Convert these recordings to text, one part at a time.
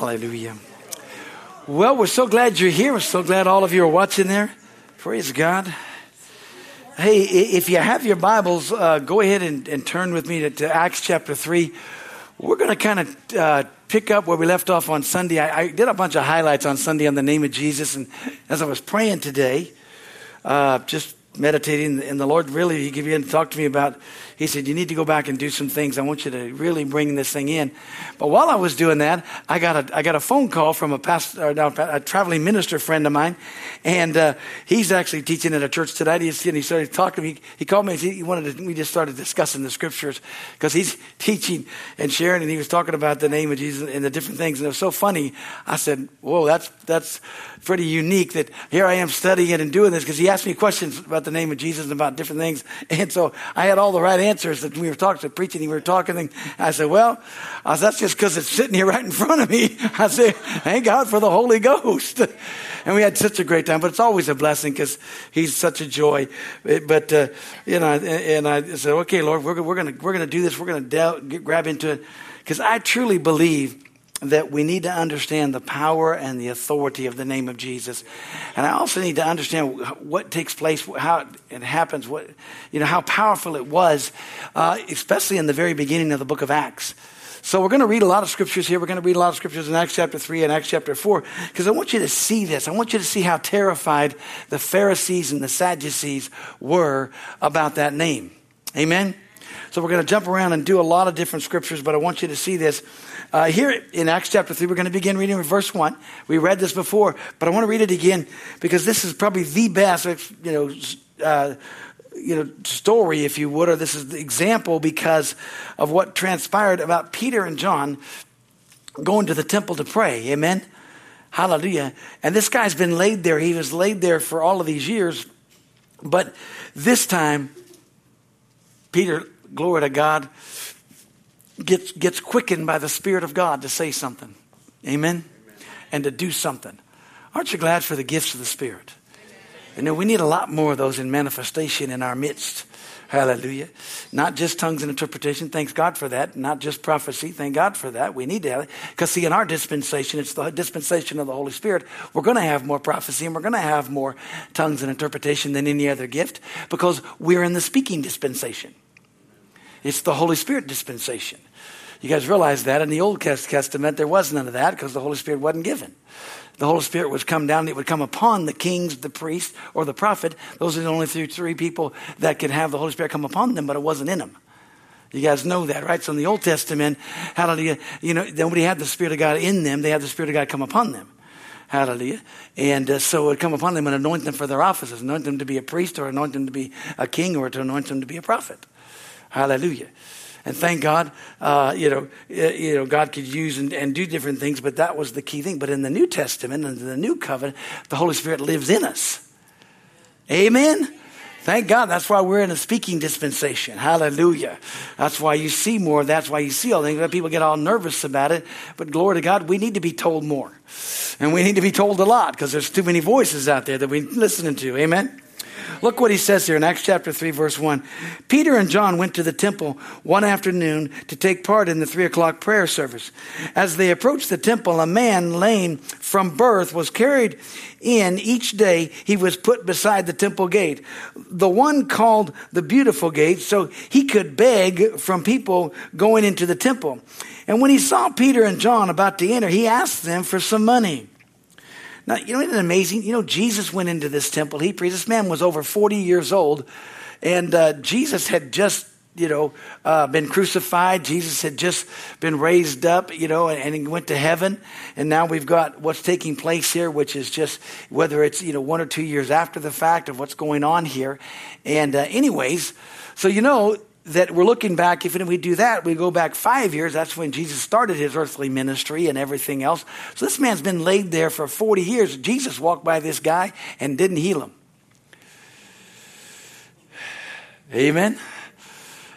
Hallelujah. Well, we're so glad you're here. We're so glad all of you are watching there. Praise God. Hey, if you have your Bibles, uh, go ahead and, and, turn with me to, to, Acts chapter 3. We're going to kind of uh, pick up where we left off on Sunday. I, I, did a bunch of highlights on Sunday on the name of Jesus. And as I was praying today, uh, just meditating, and the Lord really, He gave began to talk to me about, He said, You need to go back and do some things. I want you to really bring this thing in. But while I was doing that, I got a, I got a phone call from a, pastor, no, a traveling minister friend of mine, and uh, he's actually teaching at a church tonight. He, and he started talking to me. He called me, he wanted to, we just started discussing the scriptures because he's teaching and sharing, and he was talking about the name of Jesus and the different things. And it was so funny. I said, Whoa, that's, that's pretty unique that here I am studying it and doing this because he asked me questions about the name of Jesus and about different things. And so I had all the right answers that we were talking to preaching. And We were talking. And I said, well, I said, that's just because it's sitting here right in front of me. I said, thank God for the Holy Ghost. And we had such a great time, but it's always a blessing because he's such a joy. But, uh, you know, and I said, okay, Lord, we're, we're going we're going to do this. We're going to grab into it because I truly believe that we need to understand the power and the authority of the name of Jesus. And I also need to understand what takes place, how it happens, what, you know, how powerful it was, uh, especially in the very beginning of the book of Acts. So we're going to read a lot of scriptures here. We're going to read a lot of scriptures in Acts chapter 3 and Acts chapter 4 because I want you to see this. I want you to see how terrified the Pharisees and the Sadducees were about that name. Amen? So we're going to jump around and do a lot of different scriptures, but I want you to see this. Uh, here in Acts chapter 3, we're going to begin reading with verse 1. We read this before, but I want to read it again because this is probably the best, you know, uh, you know, story, if you would, or this is the example because of what transpired about Peter and John going to the temple to pray. Amen. Hallelujah. And this guy's been laid there. He was laid there for all of these years. But this time, Peter, glory to God, gets, gets quickened by the Spirit of God to say something. Amen? Amen. And to do something. Aren't you glad for the gifts of the Spirit? You know, we need a lot more of those in manifestation in our midst. Hallelujah. Not just tongues and interpretation. Thanks God for that. Not just prophecy. Thank God for that. We need to have it. Because, see, in our dispensation, it's the dispensation of the Holy Spirit. We're going to have more prophecy and we're going to have more tongues and interpretation than any other gift because we're in the speaking dispensation. It's the Holy Spirit dispensation. You guys realize that in the Old Testament, there was none of that because the Holy Spirit wasn't given. The Holy Spirit was come down, it would come upon the kings, the priest, or the prophet. Those are the only three, three people that could have the Holy Spirit come upon them, but it wasn't in them. You guys know that, right? So in the Old Testament, hallelujah, you know, nobody had the Spirit of God in them. They had the Spirit of God come upon them. Hallelujah. And uh, so it would come upon them and anoint them for their offices, anoint them to be a priest or anoint them to be a king or to anoint them to be a prophet. Hallelujah. And thank God, uh, you know, you know, God could use and, and, do different things, but that was the key thing. But in the New Testament and the New Covenant, the Holy Spirit lives in us. Amen. Thank God. That's why we're in a speaking dispensation. Hallelujah. That's why you see more. That's why you see all things. People get all nervous about it. But glory to God, we need to be told more. And we need to be told a lot because there's too many voices out there that we're listening to. Amen. Look what he says here in Acts chapter 3, verse 1. Peter and John went to the temple one afternoon to take part in the three o'clock prayer service. As they approached the temple, a man lame from birth was carried in each day. He was put beside the temple gate, the one called the beautiful gate, so he could beg from people going into the temple. And when he saw Peter and John about to enter, he asked them for some money. Now, you know, isn't it amazing? You know, Jesus went into this temple. He preached. This man was over 40 years old, and uh, Jesus had just you know, uh, been crucified. Jesus had just been raised up, you know, and, and, he went to heaven. And now we've got what's taking place here, which is just whether it's, you know, one or two years after the fact of what's going on here. And, uh, anyways, so, you know, that we're looking back, if we do that, we go back five years. That's when Jesus started his earthly ministry and everything else. So this man's been laid there for 40 years. Jesus walked by this guy and didn't heal him. Amen.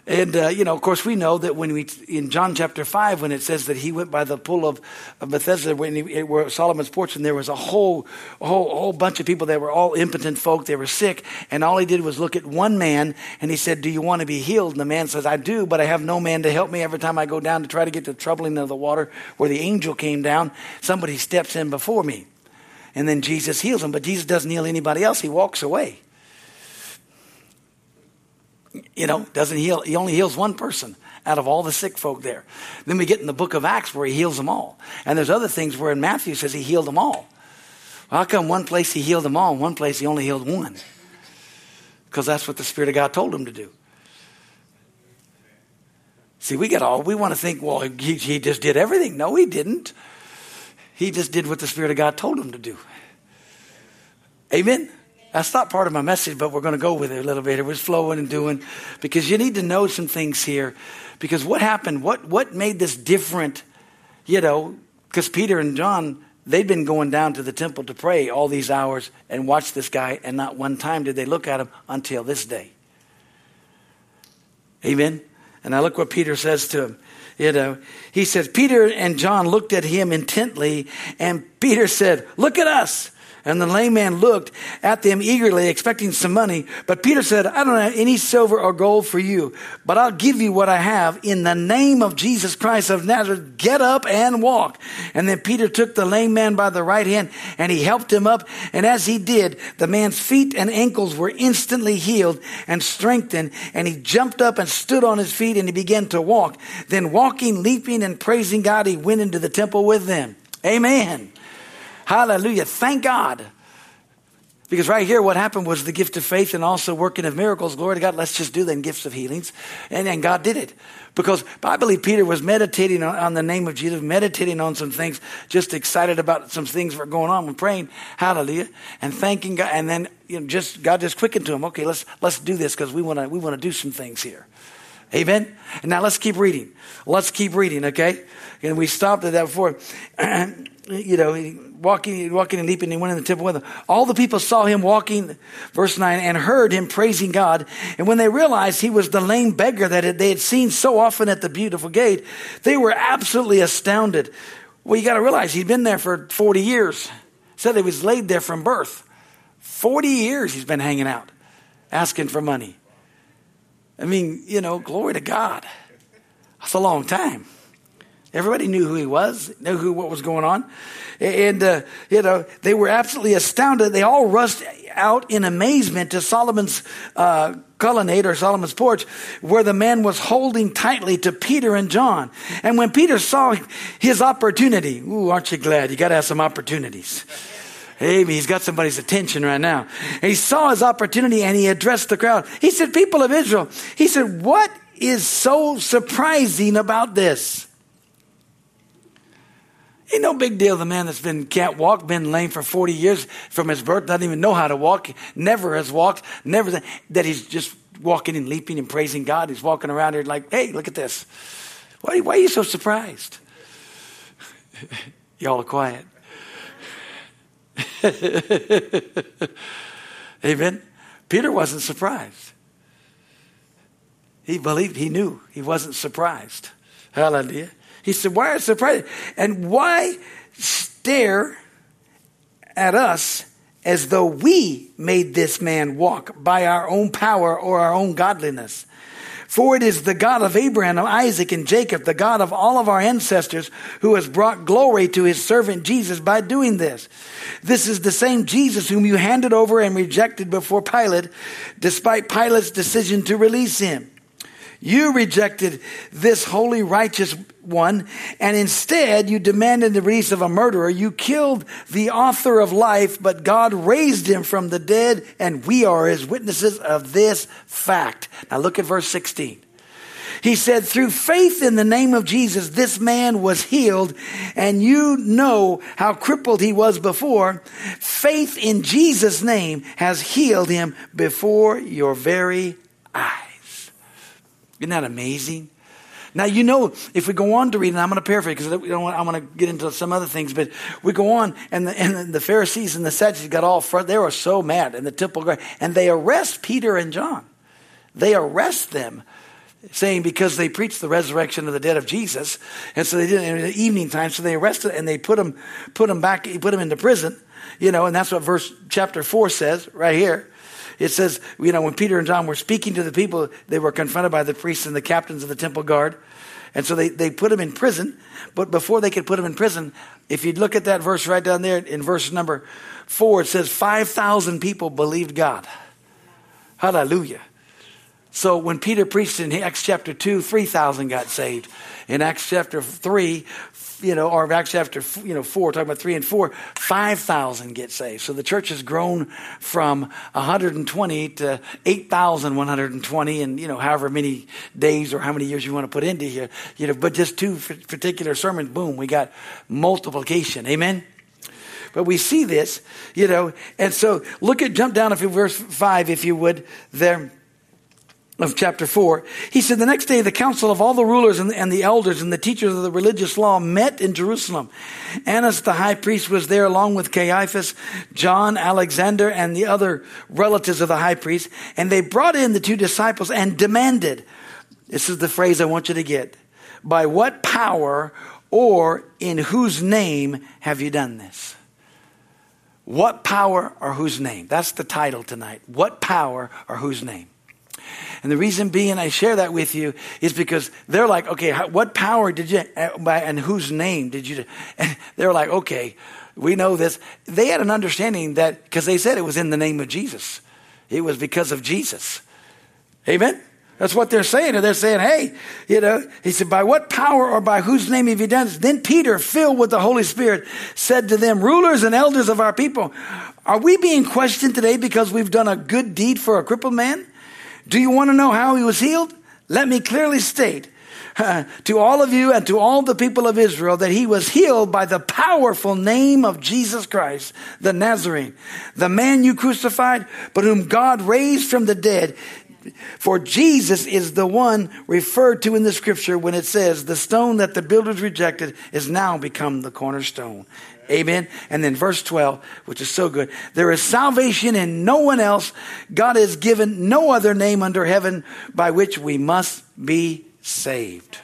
And, uh, you know, of course, we know that when we, in John chapter 5, when it says that he went by the pool of, of Bethesda, when he, where Solomon's porch, and there was a whole, whole, whole bunch of people that were all impotent folk, they were sick, and all he did was look at one man, and he said, Do you want to be healed? And the man says, I do, but I have no man to help me every time I go down to try to get the troubling of the water where the angel came down, somebody steps in before me. And then Jesus heals him, but Jesus doesn't heal anybody else, he walks away you know, doesn't heal. He only heals one person out of all the sick folk there. Then we get in the book of Acts where he heals them all. And there's other things where in Matthew says he healed them all. Well, how come one place he healed them all, and one place he only healed one? Because that's what the Spirit of God told him to do. See, we get all, we want to think, well, he, he just did everything. No, he didn't. He just did what the Spirit of God told him to do. Amen? That's not part of my message, but we're going to go with it a little bit. It was flowing and doing because you need to know some things here. Because what happened? What what made this different? You know, because Peter and John they'd been going down to the temple to pray all these hours and watch this guy, and not one time did they look at him until this day. Amen. And I look what Peter says to him. You know, he says, Peter and John looked at him intently, and Peter said, Look at us. And the lame man looked at them eagerly, expecting some money. But Peter said, I don't have any silver or gold for you, but I'll give you what I have. In the name of Jesus Christ of Nazareth, get up and walk. And then Peter took the lame man by the right hand and he helped him up. And as he did, the man's feet and ankles were instantly healed and strengthened. And he jumped up and stood on his feet and he began to walk. Then walking, leaping, and praising God, he went into the temple with them. Amen. Hallelujah. Thank God. Because right here, what happened was the gift of faith and also working of miracles. Glory to God. Let's just do then gifts of healings. And, and God did it. Because I believe Peter was meditating on, on, the name of Jesus, meditating on some things, just excited about some things that were going on and praying, hallelujah, and thanking God. And then you know, just God just quickened to him, okay, let's let's do this because we want to we want to do some things here. Amen. And now let's keep reading. Let's keep reading, okay? And we stopped at that before. you know, walking, walking and leaping, and he went in the temple with. All the people saw him walking, verse 9, and heard him praising God. And when they realized he was the lame beggar that they had seen so often at the beautiful gate, they were absolutely astounded. Well, you got to realize he'd been there for 40 years. Said he was laid there from birth. 40 years he's been hanging out, asking for money. I mean, you know, glory to God. That's a long time. Everybody knew who he was, knew who what was going on, and uh, you know they were absolutely astounded. They all rushed out in amazement to Solomon's uh, colonnade or Solomon's porch, where the man was holding tightly to Peter and John. And when Peter saw his opportunity, ooh, aren't you glad? You got to have some opportunities. Hey, he's got somebody's attention right now. And he saw his opportunity and he addressed the crowd. He said, "People of Israel," he said, "What is so surprising about this?" Ain't no big deal. The man that's been can't walk, been lame for 40 years from his birth, doesn't even know how to walk, never has walked, never that he's just walking and leaping and praising God. He's walking around here like, hey, look at this. Why, why are you so surprised? Y'all are quiet. Amen. Peter wasn't surprised. He believed, he knew, he wasn't surprised. Hallelujah. He said, Why are you surprised? And why stare at us as though we made this man walk by our own power or our own godliness? For it is the God of Abraham, of Isaac, and Jacob, the God of all of our ancestors, who has brought glory to his servant Jesus by doing this. This is the same Jesus whom you handed over and rejected before Pilate, despite Pilate's decision to release him. You rejected this holy, righteous one, and instead you demanded the release of a murderer. You killed the author of life, but God raised him from the dead, and we are his witnesses of this fact. Now look at verse 16. He said, through faith in the name of Jesus, this man was healed, and you know how crippled he was before. Faith in Jesus' name has healed him before your very eyes. Isn't that amazing? Now, you know, if we go on to read, and I'm going to paraphrase because I want to get into some other things, but we go on, and the, and the Pharisees and the Sadducees got all front. They were so mad and the temple, and they arrest Peter and John. They arrest them. saying because they preached the resurrection of the dead of Jesus, and so they did it in the evening time. So they arrested and they put them, put him back, put them into prison. You know, and that's what verse chapter four says right here. It says, you know, when Peter and John were speaking to the people, they were confronted by the priests and the captains of the temple guard. And so they, they put him in prison. But before they could put him in prison, if you look at that verse right down there in verse number four, it says 5,000 people believed God. Hallelujah. So when Peter preached in Acts chapter 2, 3,000 got saved. In Acts chapter 3, you know, or Acts chapter, you know, 4, talking about 3 and 4, 5,000 get saved. So the church has grown from 120 to 8,120 and, you know, however many days or how many years you want to put into here. You know, but just two particular sermons, boom, we got multiplication. Amen? But we see this, you know, and so look at, jump down a few verse 5, if you would, there of chapter 4, he said, The next day, the council of all the rulers and, and, the elders and the teachers of the religious law met in Jerusalem. Annas the high priest was there along with Caiaphas, John, Alexander, and the other relatives of the high priest. And they brought in the two disciples and demanded, this is the phrase I want you to get, by what power or in whose name have you done this? What power or whose name? That's the title tonight. What power or whose name? And the reason being I share that with you is because they're like, okay, what power did you, eh, and whose name did you, and they're like, okay, we know this. They had an understanding that, because they said it was in the name of Jesus. It was because of Jesus. Amen? That's what they're saying. And they're saying, hey, you know, he said, by what power or by whose name have you done this? Then Peter, filled with the Holy Spirit, said to them, rulers and elders of our people, are we being questioned today because we've done a good deed for a crippled man? Do you want to know how he was healed? Let me clearly state uh, to all of you and to all the people of Israel that he was healed by the powerful name of Jesus Christ, the Nazarene, the man you crucified, but whom God raised from the dead. For Jesus is the one referred to in the scripture when it says, the stone that the builders rejected is now become the cornerstone. Amen. And then verse 12, which is so good. There is salvation in no one else. God has given no other name under heaven by which we must be saved.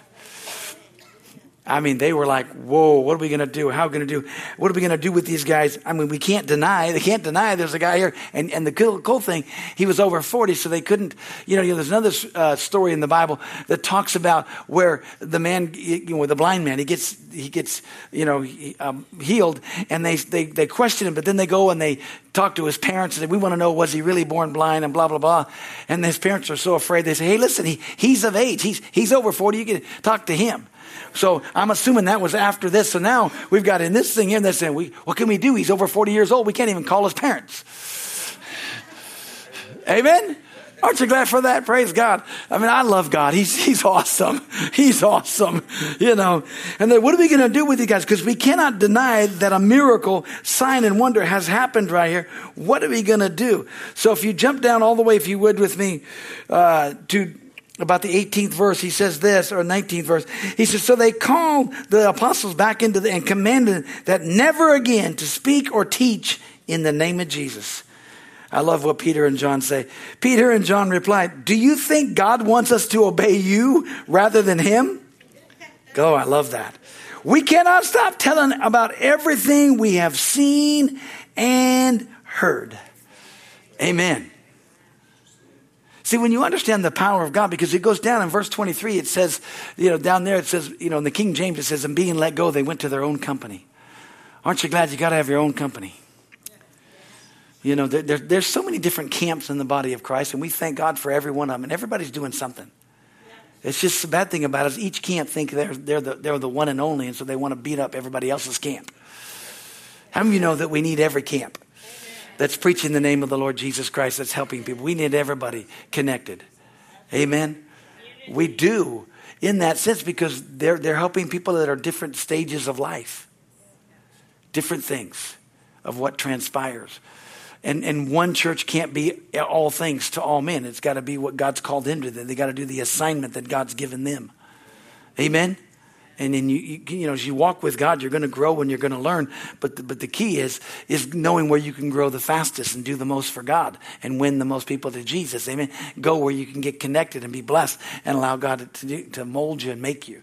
I mean, they were like, whoa, what are we going to do? How are we going to do? What are we going to do with these guys? I mean, we can't deny, they can't deny there's a guy here. And, and the cool, cool thing, he was over 40, so they couldn't, you know, you know there's another uh, story in the Bible that talks about where the man, you know, the blind man, he gets, he gets, you know, um, healed and they, they, they question him, but then they go and they talk to his parents and say, we want to know, was he really born blind and blah, blah, blah. And his parents are so afraid. They say, hey, listen, he, he's of age. He's, he's over 40. You can talk to him. So I'm assuming that was after this. So now we've got in this thing here that's saying, we, what can we do? He's over 40 years old. We can't even call his parents. Amen? Aren't you glad for that? Praise God. I mean, I love God. He's, he's awesome. He's awesome. You know, and then what are we going to do with you guys? Because we cannot deny that a miracle, sign and wonder has happened right here. What are we going to do? So if you jump down all the way, if you would with me, uh, to about the 18th verse, he says this, or 19th verse. He says, So they called the apostles back into the, and commanded that never again to speak or teach in the name of Jesus. I love what Peter and John say. Peter and John replied, Do you think God wants us to obey you rather than him? Go, I love that. We cannot stop telling about everything we have seen and heard. Amen. See, when you understand the power of God, because it goes down in verse 23, it says, you know, down there it says, you know, in the King James it says, and being let go, they went to their own company. Aren't you glad you got to have your own company? You know, there, there, there's so many different camps in the body of Christ, and we thank God for every one of them, and everybody's doing something. It's just the bad thing about it is each camp think they're, they're, the, they're the one and only, and so they want to beat up everybody else's camp. How many of you know that we need every camp? That's preaching the name of the Lord Jesus Christ, that's helping people. We need everybody connected. Amen. We do in that sense because they're, they're helping people that are different stages of life, different things of what transpires. And, and one church can't be all things to all men. It's got to be what God's called them. They got to do the assignment that God's given them. Amen. And then you, you, you know, as you walk with God, you're going to grow and you're going to learn. But the, but the key is, is knowing where you can grow the fastest and do the most for God and win the most people to Jesus. Amen. Go where you can get connected and be blessed and allow God to, to, to mold you and make you.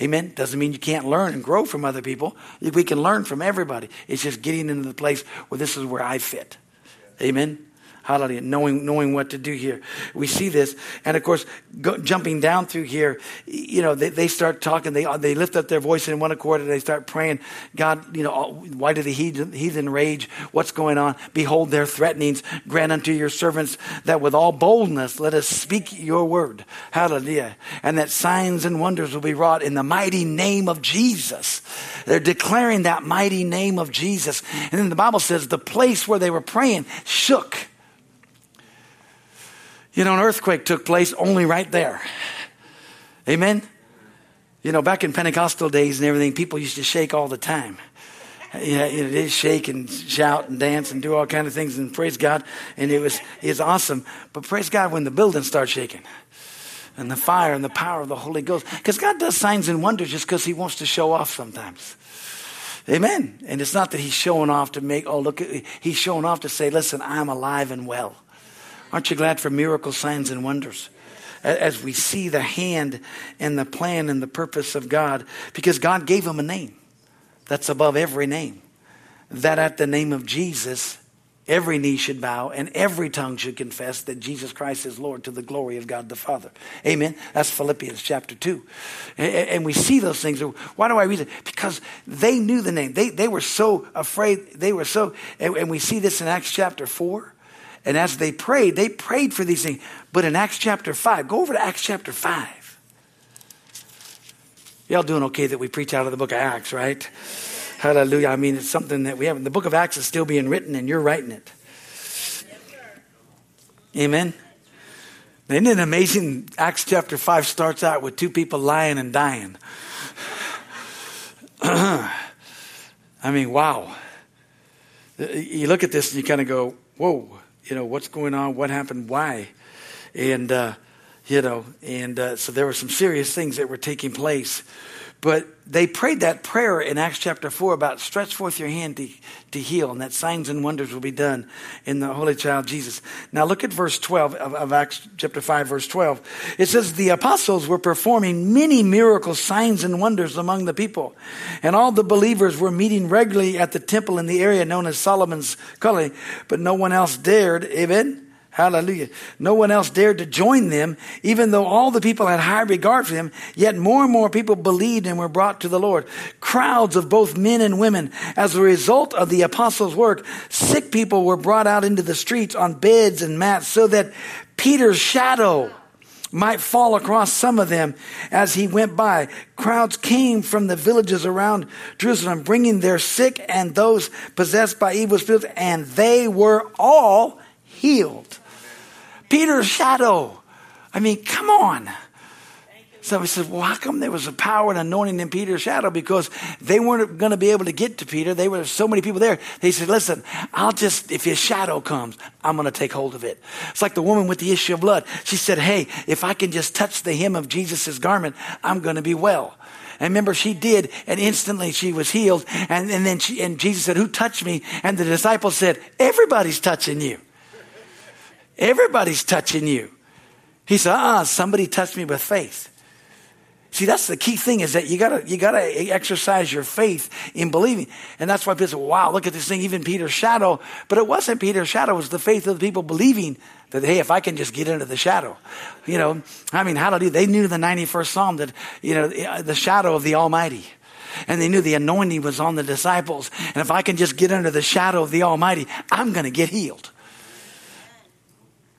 Amen. Doesn't mean you can't learn and grow from other people. We can learn from everybody. It's just getting into the place where this is where I fit. Amen. Hallelujah. Knowing, knowing what to do here. We see this. And of course, go, jumping down through here, you know, they, they start talking. They, they lift up their voice in one accord and they start praying, God, you know, why do the heathen, heathen rage? What's going on? Behold their threatenings. Grant unto your servants that with all boldness let us speak your word. Hallelujah. And that signs and wonders will be wrought in the mighty name of Jesus. They're declaring that mighty name of Jesus. And then the Bible says the place where they were praying shook. You know, an earthquake took place only right there. Amen? You know, back in Pentecostal days and everything, people used to shake all the time. Yeah, you know, they shake and shout and dance and do all kind of things and praise God, and it was it's awesome. But praise God when the building starts shaking, and the fire and the power of the Holy Ghost, because God does signs and wonders just because He wants to show off sometimes. Amen. And it's not that He's showing off to make oh look, He's showing off to say, listen, I'm alive and well. Aren't you glad for miracle signs and wonders? As we see the hand and the plan and the purpose of God, because God gave him a name that's above every name. That at the name of Jesus, every knee should bow and every tongue should confess that Jesus Christ is Lord to the glory of God the Father. Amen. That's Philippians chapter 2. And we see those things. Why do I read it? Because they knew the name. They, they were so afraid. They were so, and we see this in Acts chapter 4. And as they prayed, they prayed for these things. But in Acts chapter 5, go over to Acts chapter 5. Y'all doing okay that we preach out of the book of Acts, right? Hallelujah. I mean, it's something that we have. The book of Acts is still being written, and you're writing it. Amen. Isn't it amazing? Acts chapter 5 starts out with two people lying and dying. I mean, wow. You look at this and you kind of go, whoa you know, what's going on, what happened, why. And, uh, you know, and uh, so there were some serious things that were taking place. But they prayed that prayer in Acts chapter 4 about stretch forth your hand to, to heal, and that signs and wonders will be done in the Holy Child Jesus. Now look at verse 12 of, of Acts chapter 5, verse 12. It says, The apostles were performing many miracles, signs, and wonders among the people. And all the believers were meeting regularly at the temple in the area known as Solomon's Gully, but no one else dared, amen? Hallelujah. No one else dared to join them, even though all the people had high regard for them. Yet more and more people believed and were brought to the Lord. Crowds of both men and women. As a result of the apostles' work, sick people were brought out into the streets on beds and mats so that Peter's shadow might fall across some of them as he went by. Crowds came from the villages around Jerusalem, bringing their sick and those possessed by evil spirits, and they were all healed. Peter's shadow. I mean, come on. Somebody said, Well, how come there was a power and anointing in Peter's shadow? Because they weren't going to be able to get to Peter. There were so many people there. He said, Listen, I'll just, if his shadow comes, I'm going to take hold of it. It's like the woman with the issue of blood. She said, Hey, if I can just touch the hem of Jesus' garment, I'm going to be well. And remember, she did, and instantly she was healed. And, and then she, and Jesus said, Who touched me? And the disciples said, Everybody's touching you. Everybody's touching you. He said, ah, uh-uh, somebody touched me with faith. See, that's the key thing is that you gotta, you gotta exercise your faith in believing. And that's why people say, wow, look at this thing, even Peter's shadow. But it wasn't Peter's shadow, it was the faith of the people believing that, hey, if I can just get into the shadow. You know, I mean, do they knew the 91st Psalm that, you know, the shadow of the Almighty. And they knew the anointing was on the disciples. And if I can just get under the shadow of the Almighty, I'm going to get healed.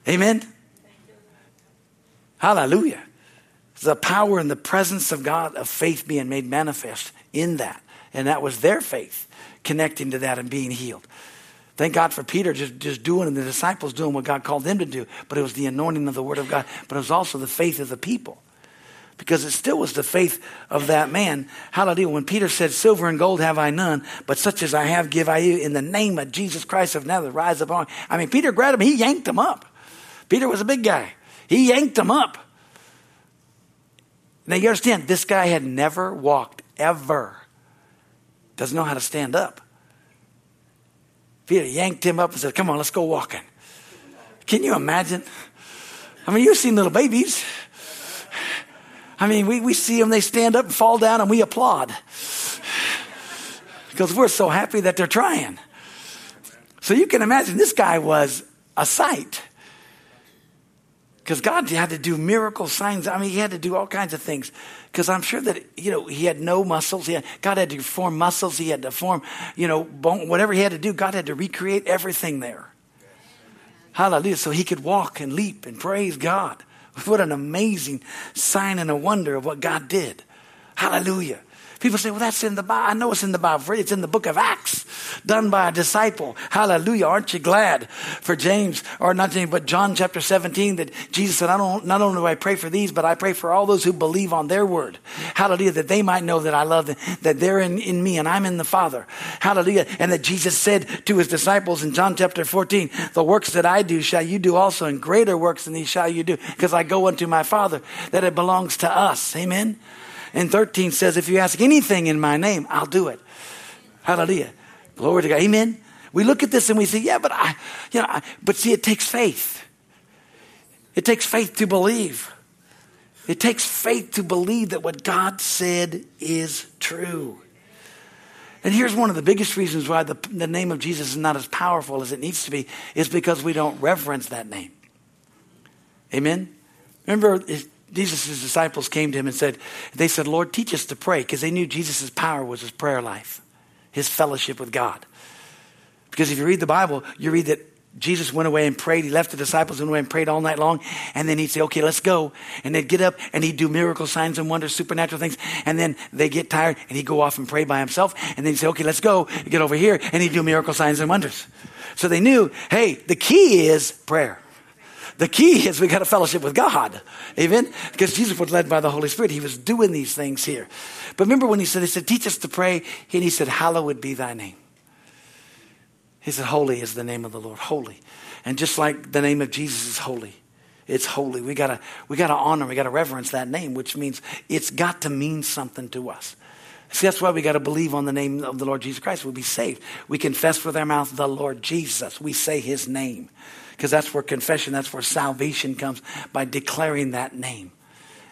Amen? Hallelujah. The power and the presence of God of faith being made manifest in that. And that was their faith connecting to that and being healed. Thank God for Peter just, just doing and the disciples doing what God called them to do. But it was the anointing of the Word of God. But it was also the faith of the people. Because it still was the faith of that man. Hallelujah. When Peter said, Silver and gold have I none, but such as I have give I you in the name of Jesus Christ of Nazareth. Rise upon. I mean, Peter grabbed him, he yanked him up. Peter was a big guy. He yanked him up. Now you understand, this guy had never walked, ever. Doesn't know how to stand up. Peter yanked him up and said, Come on, let's go walking. Can you imagine? I mean, you've seen little babies. I mean, we, we see them, they stand up and fall down, and we applaud because we're so happy that they're trying. So you can imagine this guy was a sight. Because God had to do miracle signs. I mean, he had to do all kinds of things. Because I'm sure that, you know, he had no muscles. He had, God had to form muscles. He had to form, you know, bone, whatever he had to do, God had to recreate everything there. Hallelujah. So he could walk and leap and praise God. What an amazing sign and a wonder of what God did. Hallelujah. People say, well, that's in the Bible. I know it's in the Bible. It's in the book of Acts, done by a disciple. Hallelujah. Aren't you glad for James, or not James, but John chapter 17, that Jesus said, I don't, not only do I pray for these, but I pray for all those who believe on their word. Hallelujah. That they might know that I love them, that they're in, in me and I'm in the Father. Hallelujah. And that Jesus said to his disciples in John chapter 14, the works that I do shall you do also, and greater works than these shall you do, because I go unto my Father, that it belongs to us. Amen. And 13 says, if you ask anything in my name, I'll do it. Hallelujah. Glory to God. Amen. We look at this and we say, yeah, but I, you know, I, but see, it takes faith. It takes faith to believe. It takes faith to believe that what God said is true. And here's one of the biggest reasons why the, the name of Jesus is not as powerful as it needs to be is because we don't reverence that name. Amen? Remember, Jesus' disciples came to him and said, they said, Lord, teach us to pray, because they knew Jesus' power was his prayer life, his fellowship with God. Because if you read the Bible, you read that Jesus went away and prayed. He left the disciples and went away and prayed all night long. And then he'd say, okay, let's go. And they'd get up and he'd do miracle signs and wonders, supernatural things. And then they get tired and he'd go off and pray by himself. And then he'd say, okay, let's go. Get over here. And he'd do miracle signs and wonders. So they knew, hey, the key is prayer. The key is we got a fellowship with God. Amen? Because Jesus was led by the Holy Spirit. He was doing these things here. But remember when he said, he said, teach us to pray, and he said, hallowed be thy name. He said, holy is the name of the Lord. Holy. And just like the name of Jesus is holy. It's holy. We gotta, we gotta honor, we gotta reverence that name, which means it's got to mean something to us. See, that's why we got to believe on the name of the Lord Jesus Christ. We'll be saved. We confess with our mouth the Lord Jesus. We say his name because that's where confession, that's where salvation comes by declaring that name.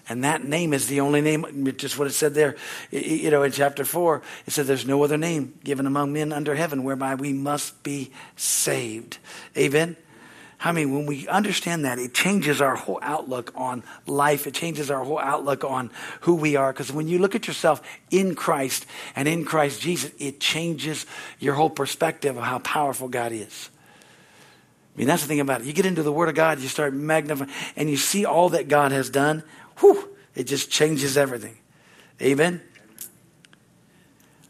And that name is the only name, just what it said there, you know, in chapter 4. It said, There's no other name given among men under heaven whereby we must be saved. Amen? I mean, when we understand that, it changes our whole outlook on life. It changes our whole outlook on who we are. Because when you look at yourself in Christ and in Christ Jesus, it changes your whole perspective of how powerful God is. I mean, that's the thing about it. You get into the Word of God, you start magnifying, and you see all that God has done. Whew, it just changes everything. Amen.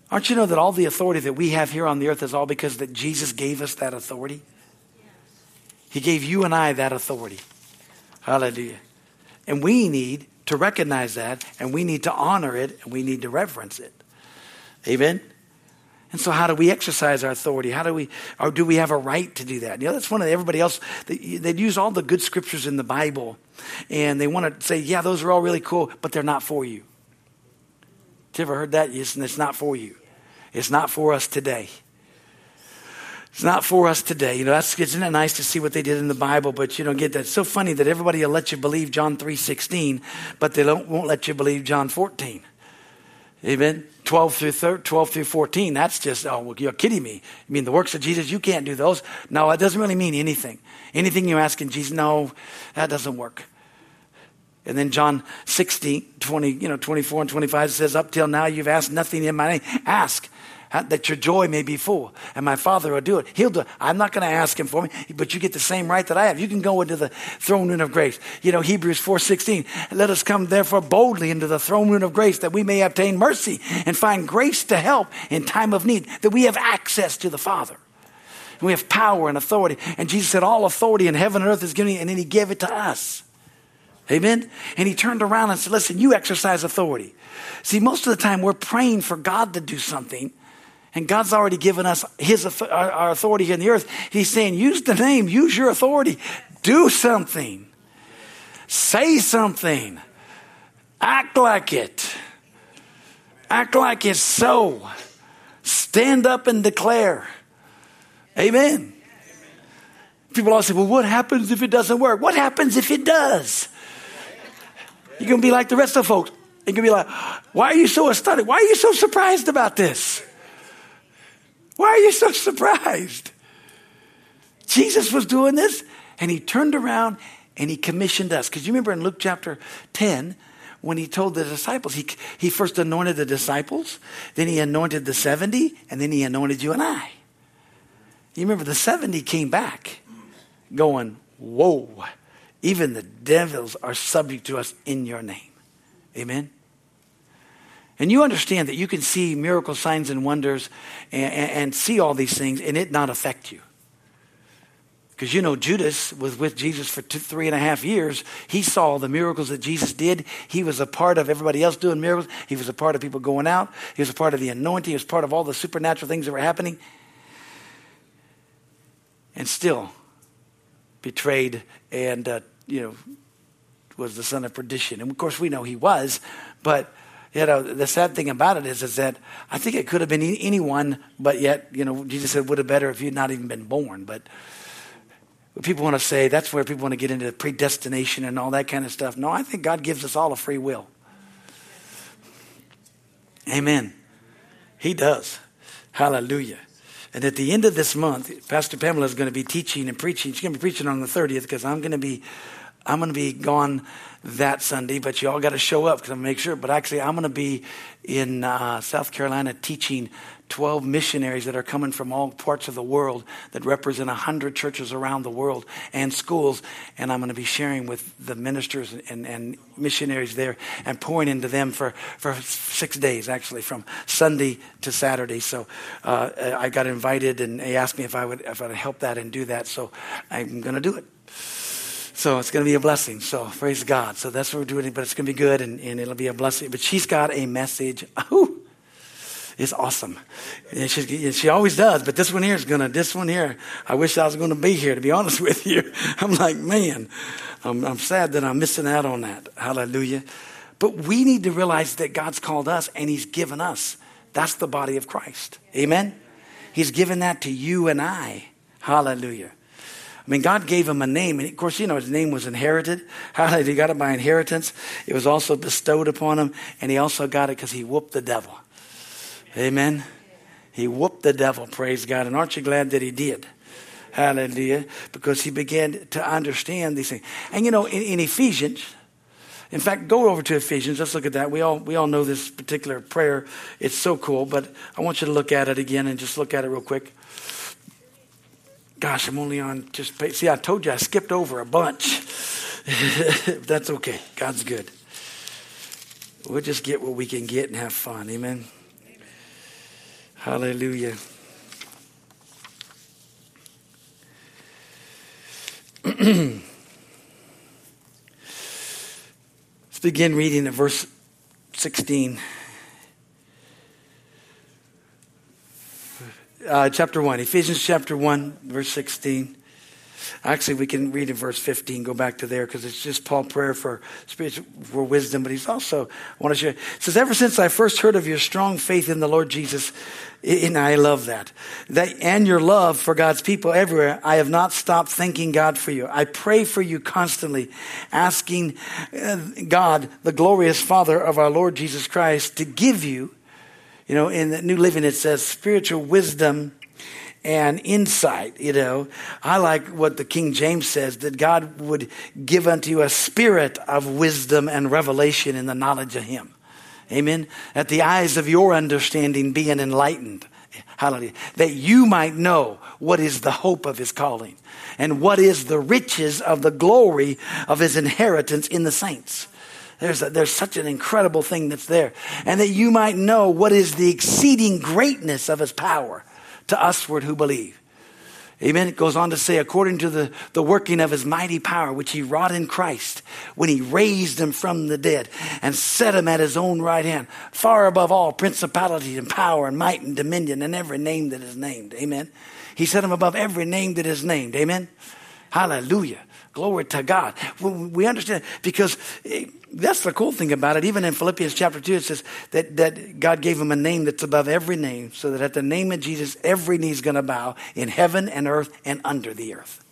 Aren't you know that all the authority that we have here on the earth is all because that Jesus gave us that authority? He gave you and I that authority. Hallelujah. And we need to recognize that, and we need to honor it, and we need to reverence it. Amen. And so, how do we exercise our authority? How do we, or do we have a right to do that? You know, that's one of the, everybody else. They, they use all the good scriptures in the Bible, and they want to say, "Yeah, those are all really cool," but they're not for you. You ever heard that? And it's not for you. It's not for us today. It's not for us today. You know, that's isn't it nice to see what they did in the Bible, but you don't get that. It's so funny that everybody will let you believe John three sixteen, but they don't, won't let you believe John fourteen. Amen. 12 through 13, 12 through 14, that's just, oh, you're kidding me. You mean the works of Jesus, you can't do those? No, it doesn't really mean anything. Anything you ask in Jesus, no, that doesn't work. And then John 16, 20, you know, 24 and 25 says, Up till now you've asked nothing in my name. Ask that your joy may be full. And my Father will do it. He'll do it. I'm not going to ask him for me, but you get the same right that I have. You can go into the throne room of grace. You know, Hebrews 4.16, let us come therefore boldly into the throne room of grace that we may obtain mercy and find grace to help in time of need, that we have access to the Father. And we have power and authority. And Jesus said, all authority in heaven and earth is given, and then he gave it to us. Amen? And he turned around and said, listen, you exercise authority. See, most of the time we're praying for God to do something, and God's already given us his, our authority here in the earth. He's saying, use the name, use your authority, do something, say something. Act like it. Act like it's so. Stand up and declare. Amen. People always say, well, what happens if it doesn't work? What happens if it does? You're going to be like the rest of the folks. You're going to be like, why are you so astonished? Why are you so surprised about this? Why are you so surprised? Jesus was doing this and he turned around and he commissioned us. Because you remember in Luke chapter 10, when he told the disciples, he, he first anointed the disciples, then he anointed the 70, and then he anointed you and I. You remember the 70 came back going, Whoa, even the devils are subject to us in your name. Amen. And you understand that you can see miracle signs and wonders and, and, and see all these things and it not affect you. Because you know, Judas was with Jesus for two, three and a half years. He saw the miracles that Jesus did. He was a part of everybody else doing miracles. He was a part of people going out. He was a part of the anointing. He was part of all the supernatural things that were happening. And still betrayed and, uh, you know, was the son of perdition. And of course, we know he was. But, you know, the sad thing about it is, is that I think it could have been anyone, but yet, you know, Jesus said, would have better if you'd not even been born. But, people want to say that's where people want to get into predestination and all that kind of stuff. No, I think God gives us all a free will. Amen. He does. Hallelujah. And at the end of this month, Pastor Pamela is going to be teaching and preaching. She's going to be preaching on the 30th because I'm going to be I'm going to be gone that Sunday, but you all got to show up because I'm going to make sure. But actually, I'm going to be in uh, South Carolina teaching 12 missionaries that are coming from all parts of the world that represent 100 churches around the world and schools. And I'm going to be sharing with the ministers and, and missionaries there and pouring into them for, for six days, actually, from Sunday to Saturday. So uh, I got invited and they asked me if I would, if I would help that and do that. So I'm going to do it. So it's going to be a blessing. So praise God. So that's what we're doing, but it's going to be good and, and it'll be a blessing. But she's got a message. Ooh, it's awesome. And she, she always does, but this one here is going to, this one here, I wish I was going to be here, to be honest with you. I'm like, man, I'm, I'm sad that I'm missing out on that. Hallelujah. But we need to realize that God's called us and He's given us. That's the body of Christ. Amen? He's given that to you and I. Hallelujah. I mean, God gave him a name, and of course, you know, his name was inherited. Hallelujah. He got it by inheritance. It was also bestowed upon him, and he also got it because he whooped the devil. Amen. He whooped the devil, praise God. And aren't you glad that he did? Hallelujah. Because he began to understand these things. And you know, in, in Ephesians, in fact, go over to Ephesians. Let's look at that. We all, we all know this particular prayer. It's so cool, but I want you to look at it again and just look at it real quick. Gosh, I'm only on just, see, I told you I skipped over a bunch. That's okay. God's good. We'll just get what we can get and have fun. Amen. Hallelujah. Let's begin reading at verse 16. Uh, chapter 1, Ephesians chapter 1, verse 16. Actually, we can read in verse 15, go back to there, because it's just Paul prayer for spiritual for wisdom, but he's also, I want to share, says, ever since I first heard of your strong faith in the Lord Jesus, and I love that, that, and your love for God's people everywhere, I have not stopped thanking God for you. I pray for you constantly, asking uh, God, the glorious Father of our Lord Jesus Christ, to give you, you know, in the New Living it says spiritual wisdom and insight. You know, I like what the King James says that God would give unto you a spirit of wisdom and revelation in the knowledge of Him. Amen. That the eyes of your understanding being enlightened. Hallelujah. That you might know what is the hope of his calling and what is the riches of the glory of his inheritance in the saints. There's, a, there's such an incredible thing that's there. And that you might know what is the exceeding greatness of his power to usward who believe. Amen. It goes on to say, according to the, the working of his mighty power, which he wrought in Christ when he raised him from the dead and set him at his own right hand, far above all principality and power and might and dominion and every name that is named. Amen. He set him above every name that is named. Amen. Hallelujah. Glory to God. We understand because eh, that's the cool thing about it. Even in Philippians chapter 2, it says that, that God gave him a name that's above every name, so that at the name of Jesus, every knee is going to bow in heaven and earth and under the earth.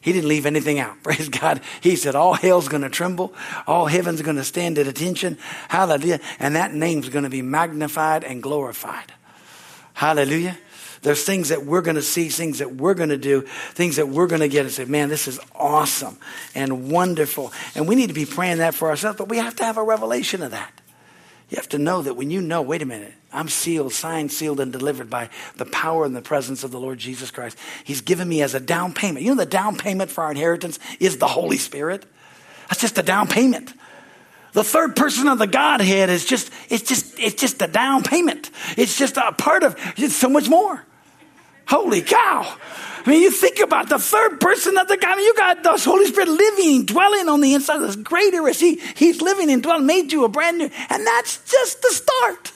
He didn't leave anything out. Praise God. He said, All hell's going to tremble. All heaven's going to stand at attention. Hallelujah. And that name's going to be magnified and glorified. Hallelujah. There's things that we're going to see, things that we're going to do, things that we're going to get and say, man, this is awesome and wonderful. And we need to be praying that for ourselves, but we have to have a revelation of that. You have to know that when you know, wait a minute, I'm sealed, signed, sealed, and delivered by the power and the presence of the Lord Jesus Christ. He's given me as a down payment. You know, the down payment for our inheritance is the Holy Spirit. That's just a down payment. The third person of the Godhead is just, it's just, it's just a down payment. It's just a part of, it's so much more. Holy cow. I mean, you think about the third person of the God. I mean, you got the Holy Spirit living, dwelling on the inside. of This greater is He. He's living and dwelling, made you a brand new. And that's just the start.